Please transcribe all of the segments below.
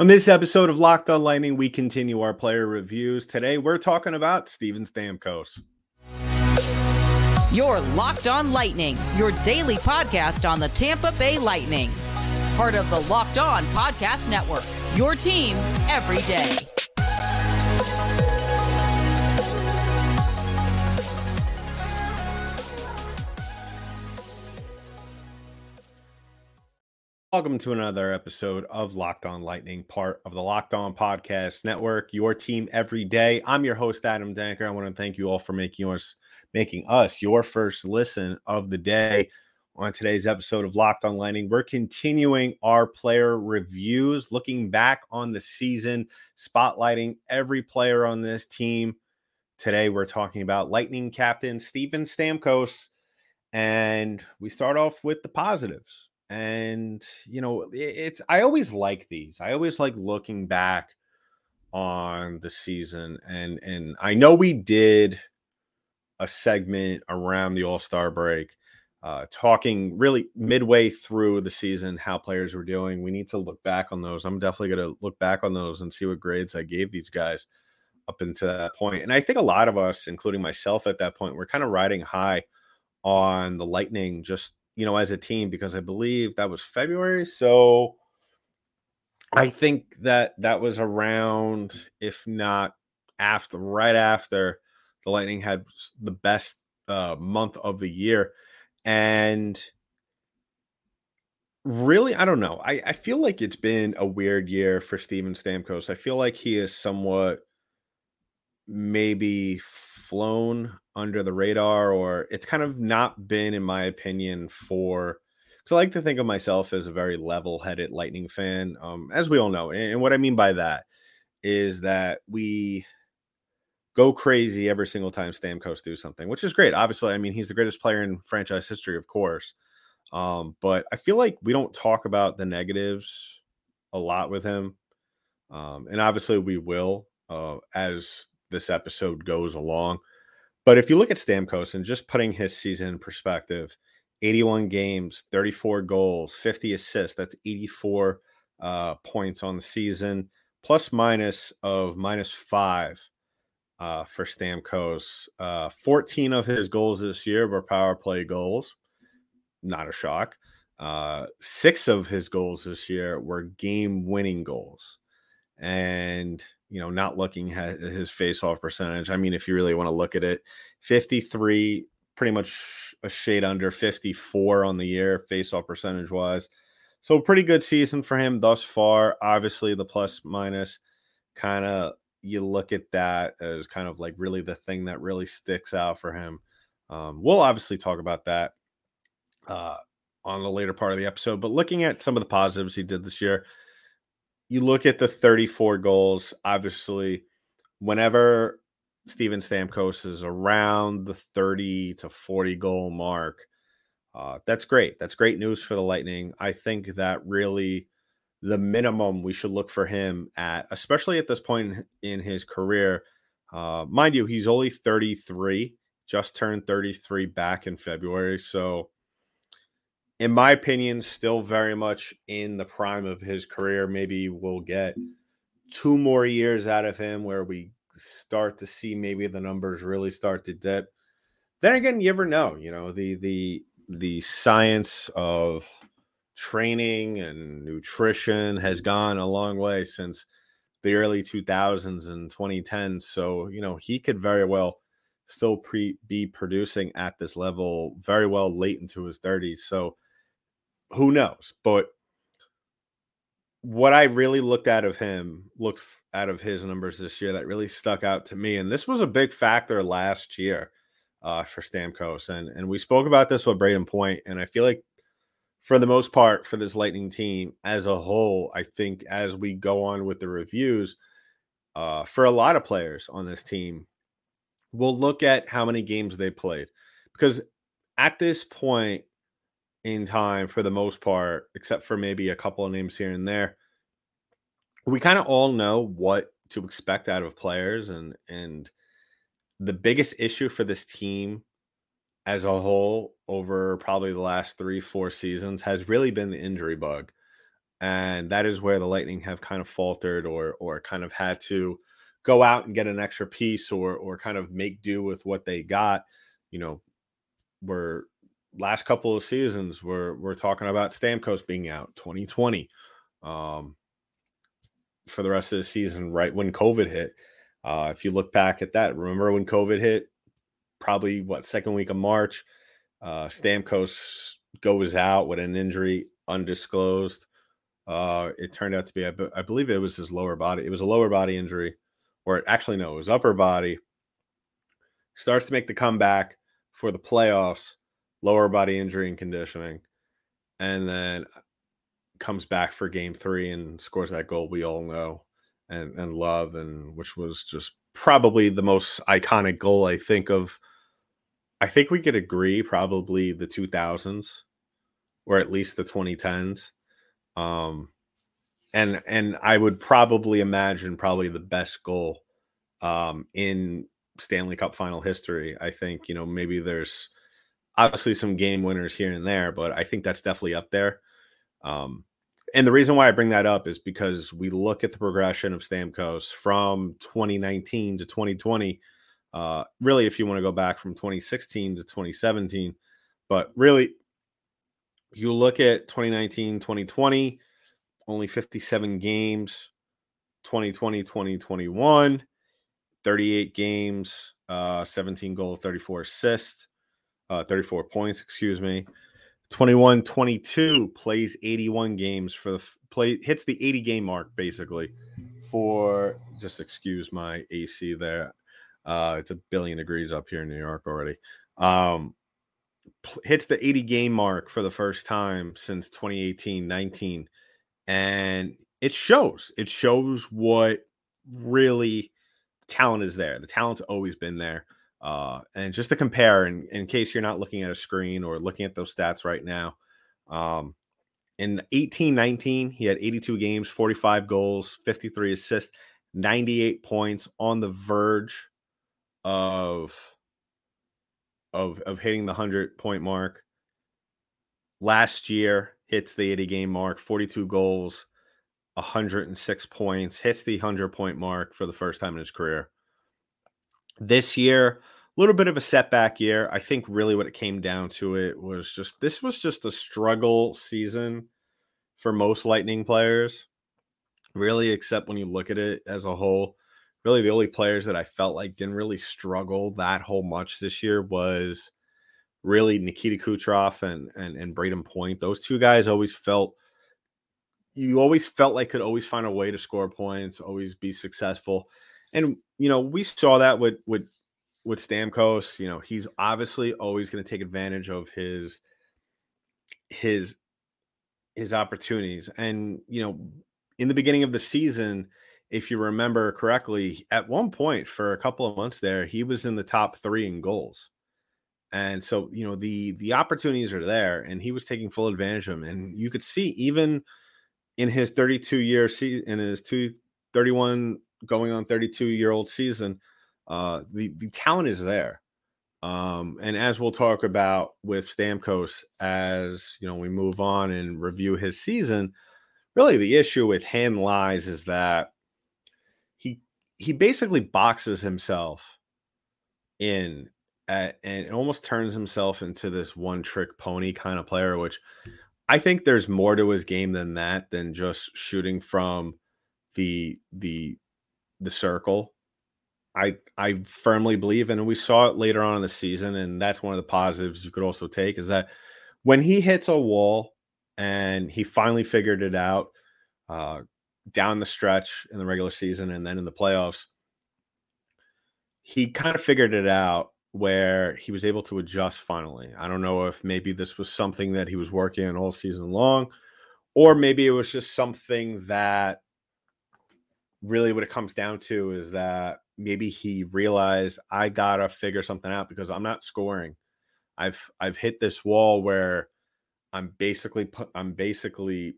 On this episode of Locked on Lightning, we continue our player reviews. Today, we're talking about Steven Stamkos. You're Locked on Lightning, your daily podcast on the Tampa Bay Lightning. Part of the Locked On Podcast Network, your team every day. Welcome to another episode of Locked On Lightning, part of the Locked On Podcast Network, your team every day. I'm your host, Adam Danker. I want to thank you all for making us making us your first listen of the day. On today's episode of Locked On Lightning, we're continuing our player reviews, looking back on the season, spotlighting every player on this team. Today, we're talking about Lightning captain Steven Stamkos, and we start off with the positives and you know it's i always like these i always like looking back on the season and and i know we did a segment around the all-star break uh talking really midway through the season how players were doing we need to look back on those i'm definitely going to look back on those and see what grades i gave these guys up until that point and i think a lot of us including myself at that point we're kind of riding high on the lightning just you know, as a team because I believe that was February. So I think that that was around, if not after, right after the Lightning had the best uh, month of the year. And really, I don't know. I, I feel like it's been a weird year for Steven Stamkos. I feel like he is somewhat maybe flown under the radar or it's kind of not been in my opinion for because i like to think of myself as a very level-headed lightning fan um, as we all know and, and what i mean by that is that we go crazy every single time Stamkos do something, which is great. Obviously, I mean he's the greatest player in franchise history, of course. Um, but I feel like we don't talk about the negatives a lot with him, um, and obviously we will uh, as this episode goes along. But if you look at Stamkos and just putting his season in perspective, 81 games, 34 goals, 50 assists, that's 84 uh, points on the season, plus minus of minus five uh, for Stamkos. Uh, 14 of his goals this year were power play goals. Not a shock. Uh, six of his goals this year were game winning goals. And you know, not looking at his face off percentage. I mean, if you really want to look at it, 53, pretty much a shade under 54 on the year, face off percentage wise. So, pretty good season for him thus far. Obviously, the plus minus kind of you look at that as kind of like really the thing that really sticks out for him. Um, we'll obviously talk about that uh, on the later part of the episode, but looking at some of the positives he did this year, you look at the 34 goals, obviously, whenever Steven Stamkos is around the 30 to 40 goal mark, uh, that's great. That's great news for the Lightning. I think that really the minimum we should look for him at, especially at this point in his career. Uh, mind you, he's only 33, just turned 33 back in February. So in my opinion, still very much in the prime of his career. Maybe we'll get two more years out of him where we start to see maybe the numbers really start to dip. Then again, you ever know, you know, the the the science of training and nutrition has gone a long way since the early 2000s and 2010. So, you know, he could very well still pre be producing at this level very well late into his 30s. So, who knows? But what I really looked at of him, looked out of his numbers this year that really stuck out to me, and this was a big factor last year uh, for Stamkos, and and we spoke about this with Brayden Point, and I feel like for the most part for this Lightning team as a whole, I think as we go on with the reviews, uh, for a lot of players on this team, we'll look at how many games they played because at this point in time for the most part, except for maybe a couple of names here and there. We kind of all know what to expect out of players and and the biggest issue for this team as a whole over probably the last 3 4 seasons has really been the injury bug. and that is where the Lightning have kind of faltered or or kind of had to go out and get an extra piece or or kind of make do with what they got. You know, we're last couple of seasons we're we're talking about Stamkos being out 2020 um for the rest of the season right when COVID hit. Uh if you look back at that, remember when COVID hit probably what second week of March, uh Stamkos goes out with an injury undisclosed. Uh, it turned out to be, I, I believe it was his lower body. It was a lower body injury, or actually, no, it was upper body. Starts to make the comeback for the playoffs, lower body injury and conditioning, and then comes back for game three and scores that goal we all know and, and love, and which was just probably the most iconic goal I think of. I think we could agree probably the 2000s or at least the 2010s. Um, and and I would probably imagine probably the best goal um, in Stanley Cup final history. I think you know maybe there's obviously some game winners here and there, but I think that's definitely up there. Um, and the reason why I bring that up is because we look at the progression of Stamkos from 2019 to 2020. Uh, really, if you want to go back from 2016 to 2017, but really you look at 2019, 2020, only 57 games, 2020, 2021, 38 games, uh, 17 goals, 34 assists, uh, 34 points, excuse me. 21 22 plays 81 games for the play hits the 80 game mark basically for just excuse my AC there. Uh, it's a billion degrees up here in New York already. Um, hits the 80 game mark for the first time since 2018 19 and it shows it shows what really talent is there the talent's always been there uh, and just to compare in, in case you're not looking at a screen or looking at those stats right now um, in 18 19 he had 82 games 45 goals 53 assists 98 points on the verge of of of hitting the 100 point mark. Last year hits the 80 game mark, 42 goals, 106 points, hits the 100 point mark for the first time in his career. This year, a little bit of a setback year. I think really what it came down to it was just this was just a struggle season for most Lightning players. Really, except when you look at it as a whole really the only players that I felt like didn't really struggle that whole much this year was really Nikita Kucherov and and and Brayden Point. Those two guys always felt you always felt like could always find a way to score points, always be successful. And you know, we saw that with with with Stamkos, you know, he's obviously always going to take advantage of his his his opportunities. And you know, in the beginning of the season, if you remember correctly, at one point for a couple of months there, he was in the top three in goals. And so, you know, the the opportunities are there, and he was taking full advantage of them. And you could see even in his 32 year season, in his two 31 going on 32 year old season, uh, the the talent is there. Um, and as we'll talk about with Stamkos, as you know, we move on and review his season, really the issue with him lies is that he he basically boxes himself in at, and it almost turns himself into this one trick pony kind of player, which I think there's more to his game than that than just shooting from the the the circle. I I firmly believe, and we saw it later on in the season, and that's one of the positives you could also take is that when he hits a wall and he finally figured it out, uh, down the stretch in the regular season and then in the playoffs, he kind of figured it out where he was able to adjust finally. I don't know if maybe this was something that he was working on all season long, or maybe it was just something that really what it comes down to is that maybe he realized I gotta figure something out because I'm not scoring. I've I've hit this wall where I'm basically put, I'm basically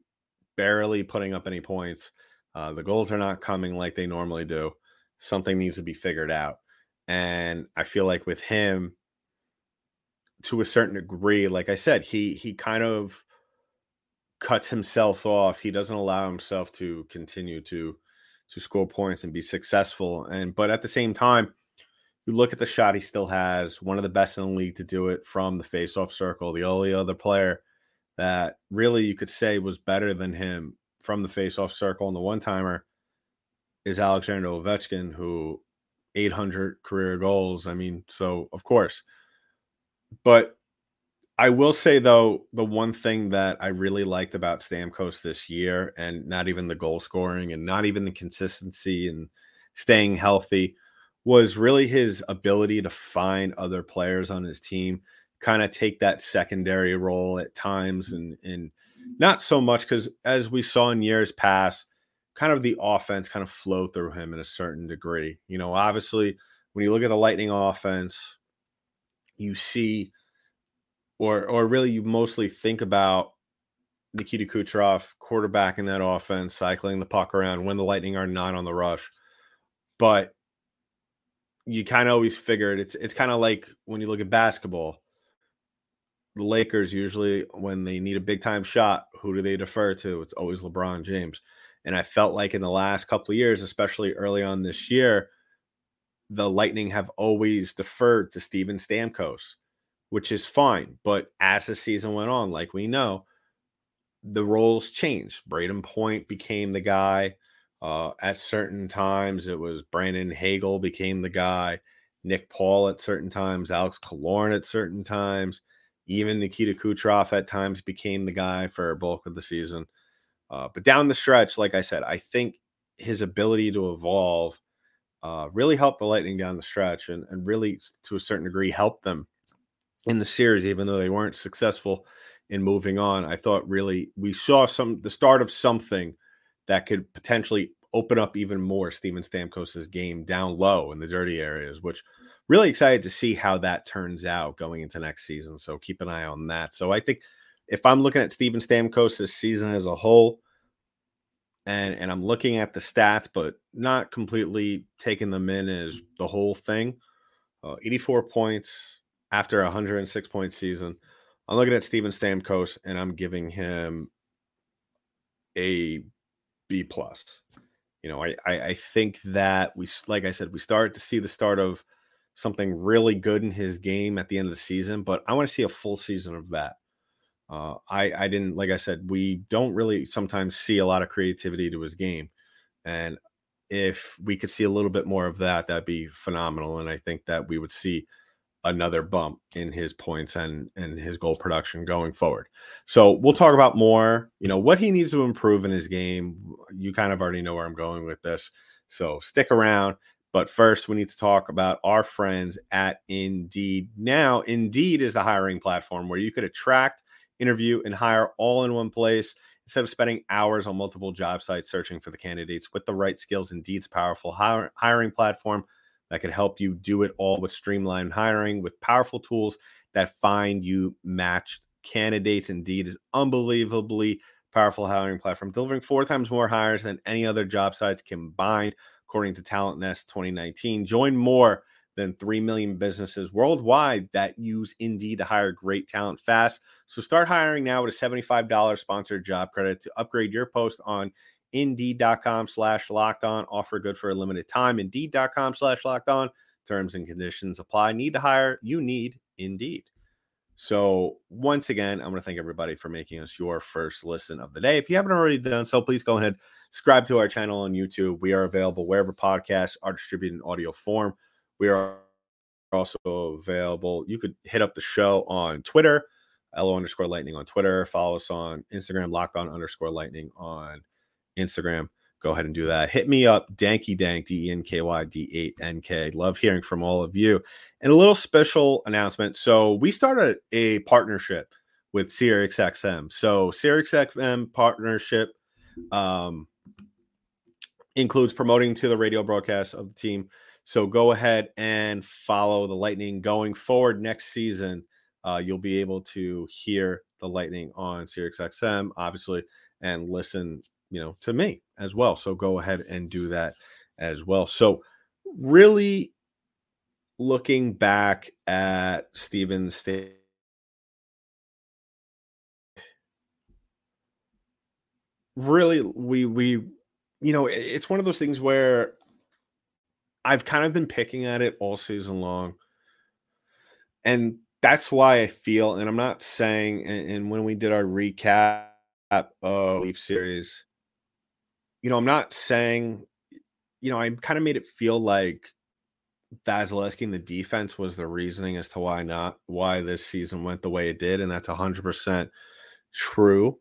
barely putting up any points. Uh, the goals are not coming like they normally do. Something needs to be figured out. And I feel like with him, to a certain degree, like I said, he he kind of cuts himself off. He doesn't allow himself to continue to to score points and be successful. And but at the same time, you look at the shot he still has, one of the best in the league to do it from the faceoff circle. The only other player that really you could say was better than him from the faceoff circle and the one timer is Alexander Ovechkin, who 800 career goals. I mean, so of course, but I will say though, the one thing that I really liked about Stamkos this year, and not even the goal scoring, and not even the consistency and staying healthy, was really his ability to find other players on his team, kind of take that secondary role at times, and and not so much because as we saw in years past, kind of the offense kind of flowed through him in a certain degree. You know, obviously when you look at the Lightning offense, you see or or really you mostly think about Nikita Kucherov, quarterback in that offense, cycling the puck around when the Lightning are not on the rush. But you kind of always figured it's it's kind of like when you look at basketball. The Lakers usually when they need a big time shot, who do they defer to? It's always LeBron James. And I felt like in the last couple of years, especially early on this year, the Lightning have always deferred to Steven Stamkos which is fine. But as the season went on, like we know, the roles changed. Brayden Point became the guy. Uh, at certain times, it was Brandon Hagel became the guy. Nick Paul at certain times, Alex Killorn at certain times, even Nikita Kucherov at times became the guy for a bulk of the season. Uh, but down the stretch, like I said, I think his ability to evolve uh, really helped the Lightning down the stretch and, and really, to a certain degree, helped them in the series, even though they weren't successful in moving on. I thought really we saw some the start of something that could potentially open up even more Steven Stamkos's game down low in the dirty areas, which really excited to see how that turns out going into next season. So keep an eye on that. So I think if I'm looking at Steven Stamkos's season as a whole, and and I'm looking at the stats, but not completely taking them in as the whole thing. Uh, 84 points, after a 106 point season. I'm looking at Steven Stamkos and I'm giving him a B plus. You know, I, I, I think that we like I said, we started to see the start of something really good in his game at the end of the season, but I want to see a full season of that. Uh, I I didn't like I said we don't really sometimes see a lot of creativity to his game, and if we could see a little bit more of that, that'd be phenomenal. And I think that we would see another bump in his points and and his goal production going forward. So we'll talk about more, you know, what he needs to improve in his game. You kind of already know where I'm going with this. So stick around. But first, we need to talk about our friends at Indeed. Now, Indeed is the hiring platform where you could attract, interview, and hire all in one place instead of spending hours on multiple job sites searching for the candidates with the right skills. Indeed's powerful hiring platform that could help you do it all with streamlined hiring with powerful tools that find you matched candidates. Indeed is unbelievably powerful hiring platform, delivering four times more hires than any other job sites combined, according to TalentNest 2019. Join more than 3 million businesses worldwide that use Indeed to hire great talent fast. So start hiring now with a $75 sponsored job credit to upgrade your post on Indeed.com slash locked on. Offer good for a limited time. Indeed.com slash locked on. Terms and conditions apply. Need to hire? You need Indeed. So, once again, I'm going to thank everybody for making us your first listen of the day. If you haven't already done so, please go ahead, subscribe to our channel on YouTube. We are available wherever podcasts are distributed in audio form. We are also available. You could hit up the show on Twitter, LO underscore lightning on Twitter. Follow us on Instagram, locked on underscore lightning on Instagram, go ahead and do that. Hit me up, Danky Dank, D E N K Y D 8 N K. Love hearing from all of you. And a little special announcement. So, we started a partnership with SiriusXM. So, SiriusXM partnership um, includes promoting to the radio broadcast of the team. So, go ahead and follow the Lightning going forward next season. Uh, you'll be able to hear the Lightning on SiriusXM, obviously, and listen you know, to me as well. So go ahead and do that as well. So really looking back at Steven State really we we you know it's one of those things where I've kind of been picking at it all season long. And that's why I feel, and I'm not saying, and, and when we did our recap of Leaf series, you know, I'm not saying, you know, I kind of made it feel like Vasilevskiy and the defense was the reasoning as to why not, why this season went the way it did. And that's 100% true.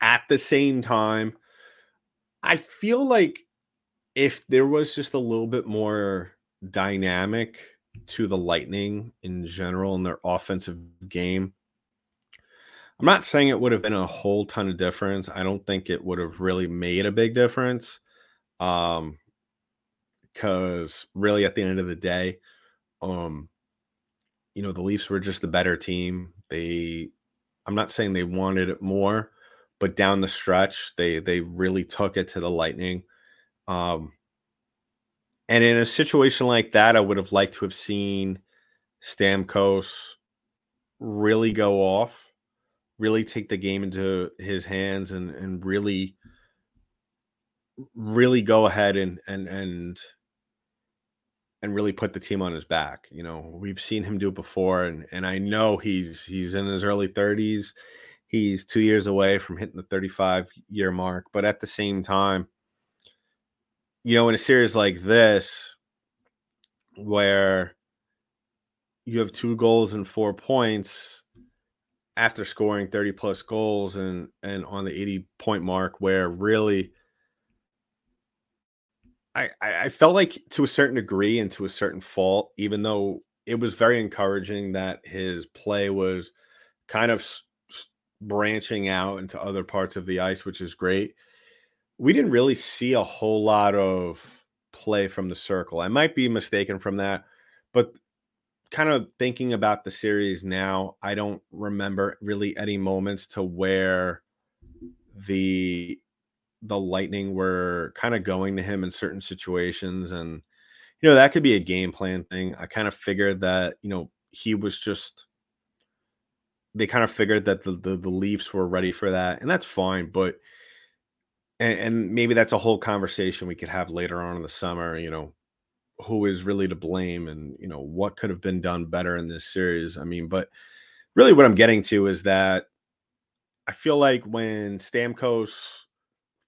At the same time, I feel like if there was just a little bit more dynamic to the Lightning in general in their offensive game, I'm not saying it would have been a whole ton of difference. I don't think it would have really made a big difference. Um, because really at the end of the day, um, you know, the Leafs were just the better team. They I'm not saying they wanted it more, but down the stretch, they they really took it to the Lightning. Um, and in a situation like that, I would have liked to have seen Stamkos really go off, really take the game into his hands, and and really, really go ahead and and and and really put the team on his back. You know, we've seen him do it before, and and I know he's he's in his early 30s. He's two years away from hitting the 35 year mark, but at the same time, you know, in a series like this, where you have two goals and four points after scoring 30 plus goals and and on the 80 point mark where really I, I felt like to a certain degree and to a certain fault, even though it was very encouraging that his play was kind of branching out into other parts of the ice, which is great. We didn't really see a whole lot of play from the circle. I might be mistaken from that, but kind of thinking about the series now, I don't remember really any moments to where the the Lightning were kind of going to him in certain situations. And, you know, that could be a game plan thing. I kind of figured that, you know, he was just, they kind of figured that the, the, the Leafs were ready for that. And that's fine. But, and, and maybe that's a whole conversation we could have later on in the summer, you know, who is really to blame and, you know, what could have been done better in this series. I mean, but really what I'm getting to is that I feel like when Stamkos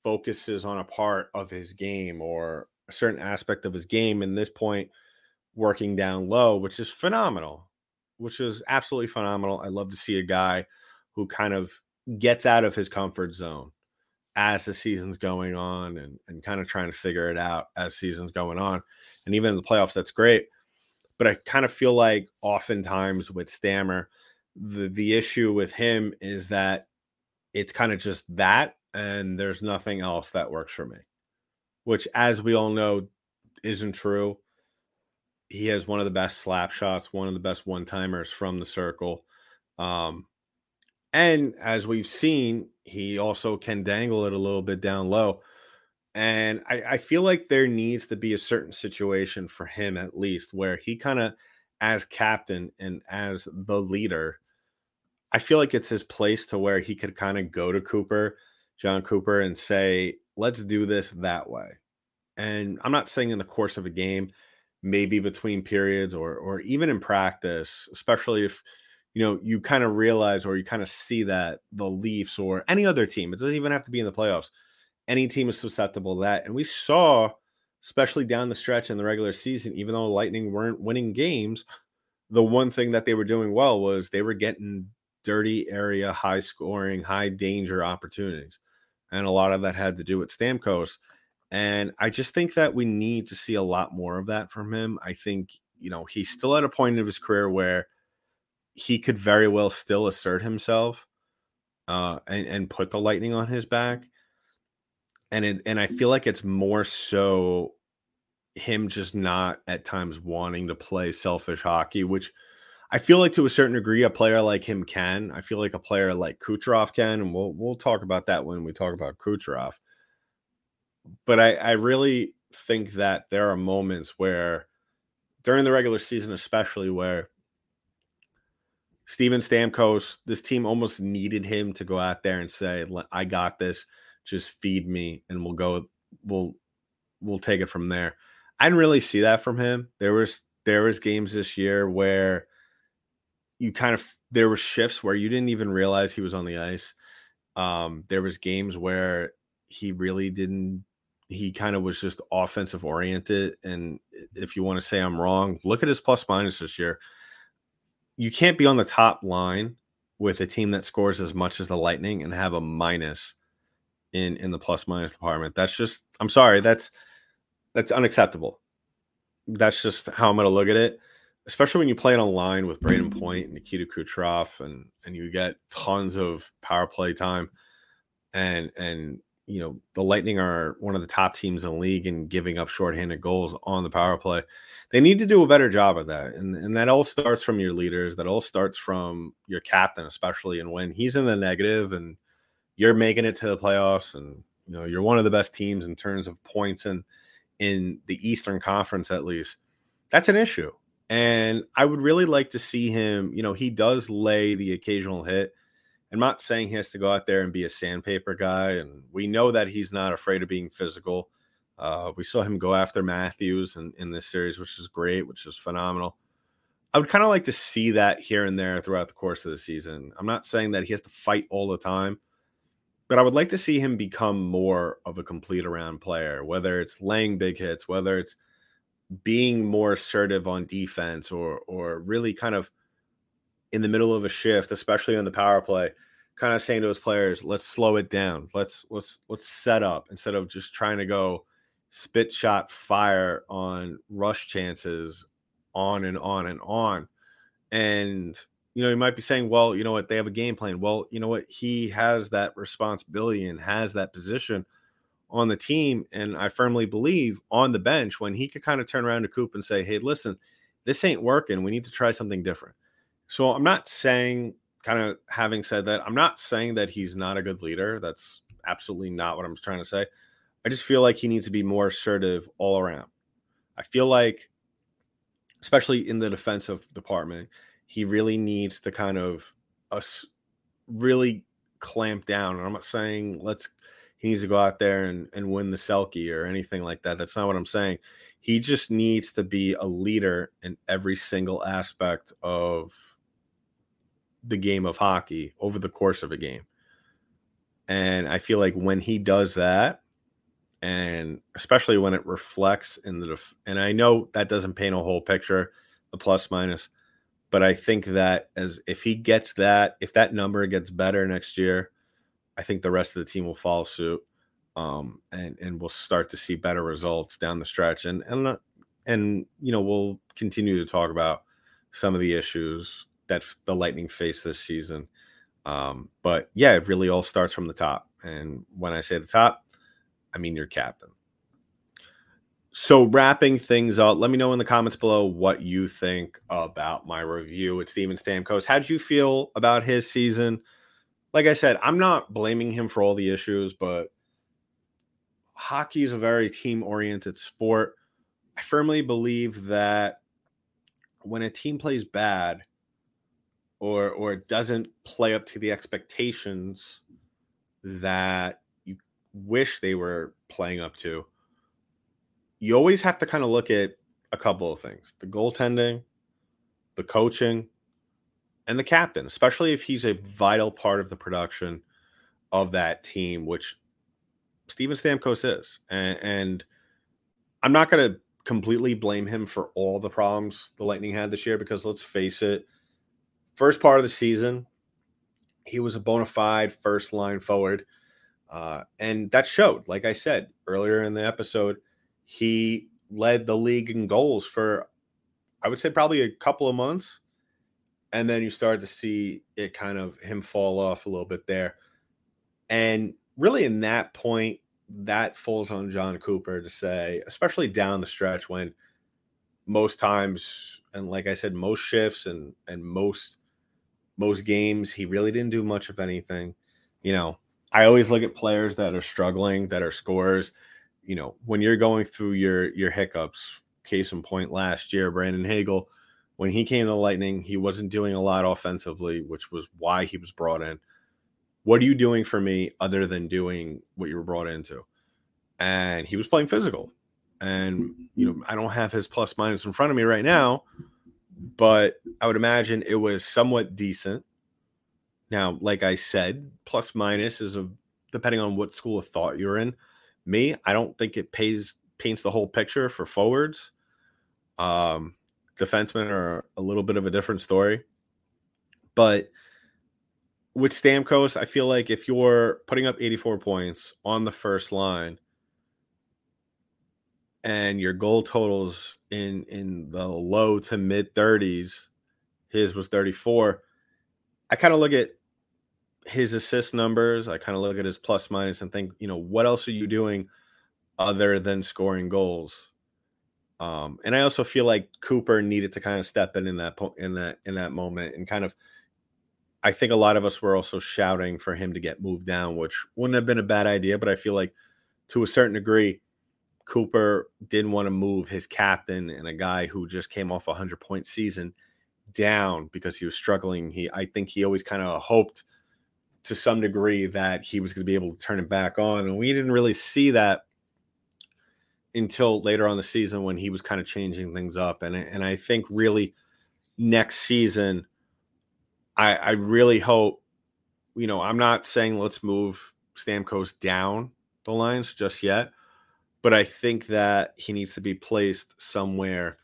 focuses on a part of his game or a certain aspect of his game in this point working down low which is phenomenal which is absolutely phenomenal i love to see a guy who kind of gets out of his comfort zone as the season's going on and, and kind of trying to figure it out as season's going on and even in the playoffs that's great but i kind of feel like oftentimes with stammer the the issue with him is that it's kind of just that and there's nothing else that works for me. Which, as we all know, isn't true. He has one of the best slap shots, one of the best one timers from the circle. Um, and as we've seen, he also can dangle it a little bit down low. And I, I feel like there needs to be a certain situation for him, at least, where he kind of, as captain and as the leader, I feel like it's his place to where he could kind of go to Cooper John Cooper and say, let's do this that way. And I'm not saying in the course of a game, maybe between periods or or even in practice, especially if you know you kind of realize or you kind of see that the Leafs or any other team, it doesn't even have to be in the playoffs. Any team is susceptible to that. And we saw, especially down the stretch in the regular season, even though the Lightning weren't winning games, the one thing that they were doing well was they were getting dirty area, high scoring, high danger opportunities and a lot of that had to do with Stamkos. And I just think that we need to see a lot more of that from him. I think, you know, he's still at a point of his career where he could very well still assert himself uh, and, and put the lightning on his back. And it, and I feel like it's more so him just not at times wanting to play selfish hockey, which – I feel like to a certain degree, a player like him can. I feel like a player like Kucherov can, and we'll we'll talk about that when we talk about Kucherov. But I, I really think that there are moments where, during the regular season, especially where Steven Stamkos, this team almost needed him to go out there and say, "I got this. Just feed me, and we'll go. We'll we'll take it from there." I didn't really see that from him. There was there was games this year where you kind of there were shifts where you didn't even realize he was on the ice. Um, there was games where he really didn't. He kind of was just offensive oriented. And if you want to say I'm wrong, look at his plus minus this year you can't be on the top line with a team that scores as much as the Lightning and have a minus in in the plus minus department. That's just I'm sorry, that's that's unacceptable. That's just how I'm going to look at it. Especially when you play it on line with Brayden Point and Nikita Kucherov, and and you get tons of power play time, and and you know the Lightning are one of the top teams in the league in giving up shorthanded goals on the power play they need to do a better job of that. And, and that all starts from your leaders. That all starts from your captain, especially. And when he's in the negative and you're making it to the playoffs and you know you're one of the best teams in terms of points in in the Eastern Conference at least, that's an issue. And I would really like to see him, you know, he does lay the occasional hit. I'm not saying he has to go out there and be a sandpaper guy. And we know that he's not afraid of being physical. Uh, we saw him go after Matthews in, in this series, which is great, which is phenomenal. I would kind of like to see that here and there throughout the course of the season. I'm not saying that he has to fight all the time, but I would like to see him become more of a complete around player, whether it's laying big hits, whether it's being more assertive on defense or or really kind of in the middle of a shift, especially on the power play, kind of saying to his players, let's slow it down. Let's let's let's set up instead of just trying to go spit shot fire on rush chances on and on and on. And, you know, you might be saying, well, you know what, they have a game plan. Well, you know what, he has that responsibility and has that position on the team. And I firmly believe on the bench when he could kind of turn around to Coop and say, hey, listen, this ain't working. We need to try something different. So I'm not saying, kind of having said that, I'm not saying that he's not a good leader. That's absolutely not what I'm trying to say. I just feel like he needs to be more assertive all around. I feel like, especially in the defensive department, he really needs to kind of us really clamp down. And I'm not saying let's he needs to go out there and, and win the Selke or anything like that. That's not what I'm saying. He just needs to be a leader in every single aspect of the game of hockey over the course of a game. And I feel like when he does that, and especially when it reflects in the def- and I know that doesn't paint a whole picture, the plus minus, but I think that as if he gets that, if that number gets better next year, I think the rest of the team will follow suit, um, and and we'll start to see better results down the stretch, and and and you know we'll continue to talk about some of the issues that the Lightning face this season. Um, but yeah, it really all starts from the top. And when I say the top, I mean your captain. So wrapping things up, let me know in the comments below what you think about my review with Steven Stamkos. How did you feel about his season? Like I said, I'm not blaming him for all the issues, but hockey is a very team-oriented sport. I firmly believe that when a team plays bad or or doesn't play up to the expectations that you wish they were playing up to, you always have to kind of look at a couple of things the goaltending, the coaching, and the captain, especially if he's a vital part of the production of that team, which Steven Stamkos is. And, and I'm not going to completely blame him for all the problems the Lightning had this year because let's face it, first part of the season, he was a bona fide first line forward uh, and that showed, like I said earlier in the episode, he led the league in goals for, I would say, probably a couple of months. And then you started to see it kind of him fall off a little bit there. And really, in that point, that falls on John Cooper to say, especially down the stretch when most times, and like I said, most shifts and and most most games, he really didn't do much of anything. You know, I always look at players that are struggling, that are scorers. You know, when you're going through your your hiccups, case in point last year, Brandon Hagel, when he came to the Lightning, he wasn't doing a lot offensively, which was why he was brought in. What are you doing for me other than doing what you were brought into? And he was playing physical. And, you know, I don't have his plus minus in front of me right now, but I would imagine it was somewhat decent. Now, like I said, plus minus is a depending on what school of thought you're in. Me, I don't think it pays paints the whole picture for forwards. Um, defensemen are a little bit of a different story. But with Stamkos, I feel like if you're putting up 84 points on the first line and your goal totals in in the low to mid 30s, his was 34. I kind of look at his assist numbers. I kind of look at his plus minus and think, you know, what else are you doing other than scoring goals? Um, and I also feel like Cooper needed to kind of step in in that po- in that in that moment and kind of. I think a lot of us were also shouting for him to get moved down, which wouldn't have been a bad idea. But I feel like, to a certain degree, Cooper didn't want to move his captain and a guy who just came off a hundred point season down because he was struggling. He, I think, he always kind of hoped to some degree that he was going to be able to turn it back on, and we didn't really see that until later on the season when he was kind of changing things up. And and I think really next season, I I really hope, you know, I'm not saying let's move Stamkos down the lines just yet, but I think that he needs to be placed somewhere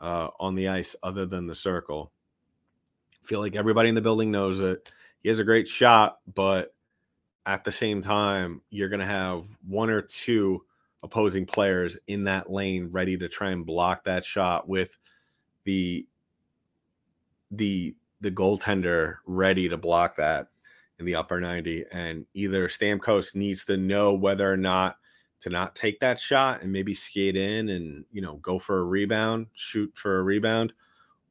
uh, on the ice other than the circle. I feel like everybody in the building knows it. He has a great shot, but at the same time, you're going to have one or two opposing players in that lane ready to try and block that shot with the the the goaltender ready to block that in the upper 90 and either Stamkos needs to know whether or not to not take that shot and maybe skate in and you know go for a rebound shoot for a rebound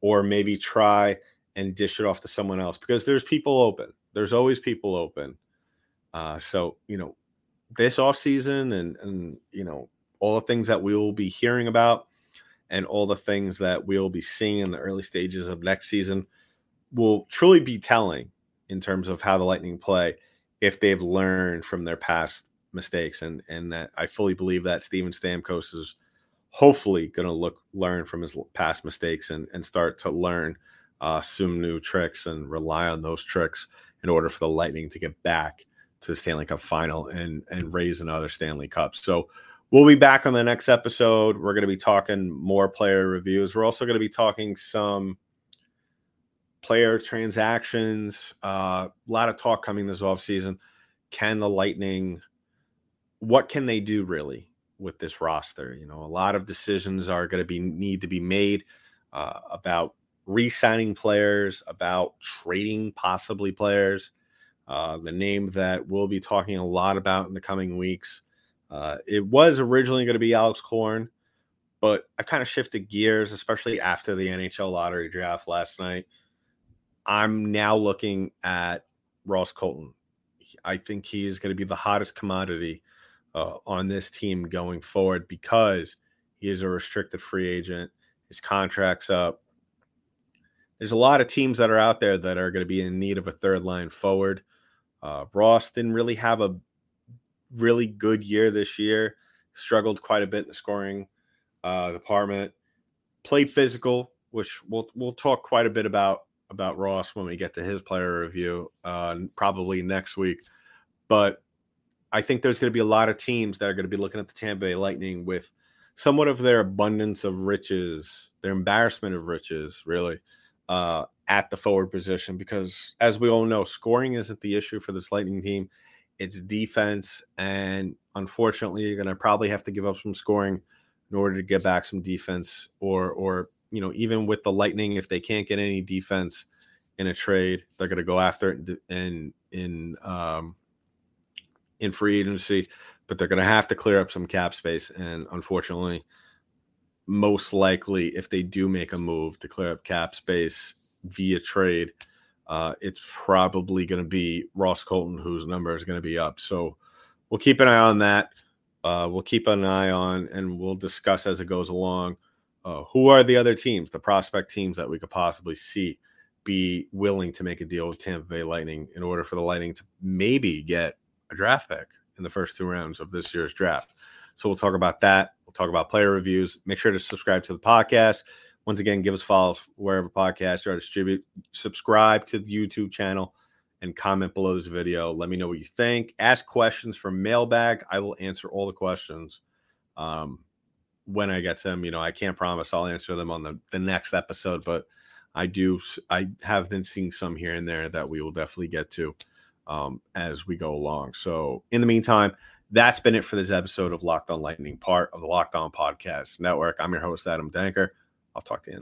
or maybe try and dish it off to someone else because there's people open. There's always people open. Uh, so you know this off season and and you know all the things that we will be hearing about and all the things that we'll be seeing in the early stages of next season will truly be telling in terms of how the Lightning play if they've learned from their past mistakes. And and that I fully believe that Steven Stamkos is hopefully going to look learn from his past mistakes and and start to learn uh, new tricks and rely on those tricks in order for the Lightning to get back to the Stanley Cup final and and raise another Stanley Cup. So we'll be back on the next episode. We're going to be talking more player reviews. We're also going to be talking some player transactions. Uh, a lot of talk coming this off season. Can the Lightning? What can they do really with this roster? You know, a lot of decisions are going to be need to be made uh, about re-signing players, about trading possibly players. Uh, the name that we'll be talking a lot about in the coming weeks. Uh, it was originally going to be Alex Killorn, but I kind of shifted gears, especially after the NHL lottery draft last night. I'm now looking at Ross Colton. I think he is going to be the hottest commodity uh, on this team going forward because he is a restricted free agent. His contract's up. There's a lot of teams that are out there that are going to be in need of a third line forward. Uh, Ross didn't really have a really good year this year. Struggled quite a bit in the scoring uh, department. Played physical, which we'll we'll talk quite a bit about about Ross when we get to his player review, uh, probably next week. But I think there's going to be a lot of teams that are going to be looking at the Tampa Bay Lightning with somewhat of their abundance of riches, their embarrassment of riches, really, uh, at the forward position because, as we all know, scoring isn't the issue for this Lightning team. It's defense, and unfortunately, you're going to probably have to give up some scoring in order to get back some defense, or, or you know, even with the Lightning, if they can't get any defense in a trade, they're going to go after it in in um, in free agency, but they're going to have to clear up some cap space, and unfortunately, most likely, if they do make a move to clear up cap space, via trade, uh, it's probably going to be Ross Colton whose number is going to be up. So we'll keep an eye on that. Uh, we'll keep an eye on and we'll discuss as it goes along uh, who are the other teams, the prospect teams that we could possibly see be willing to make a deal with Tampa Bay Lightning in order for the Lightning to maybe get a draft pick in the first two rounds of this year's draft. So we'll talk about that. We'll talk about player reviews. Make sure to subscribe to the podcast. Once again, give us follow wherever podcasts are distributed. Subscribe to the YouTube channel and comment below this video. Let me know what you think. Ask questions from mailbag. I will answer all the questions um, when I get to them. You know, I can't promise I'll answer them on the, the next episode, but I do. I have been seeing some here and there that we will definitely get to um, as we go along. So, in the meantime, that's been it for this episode of Locked On Lightning, part of the Locked On Podcast Network. I'm your host, Adam Danker. I'll talk to you.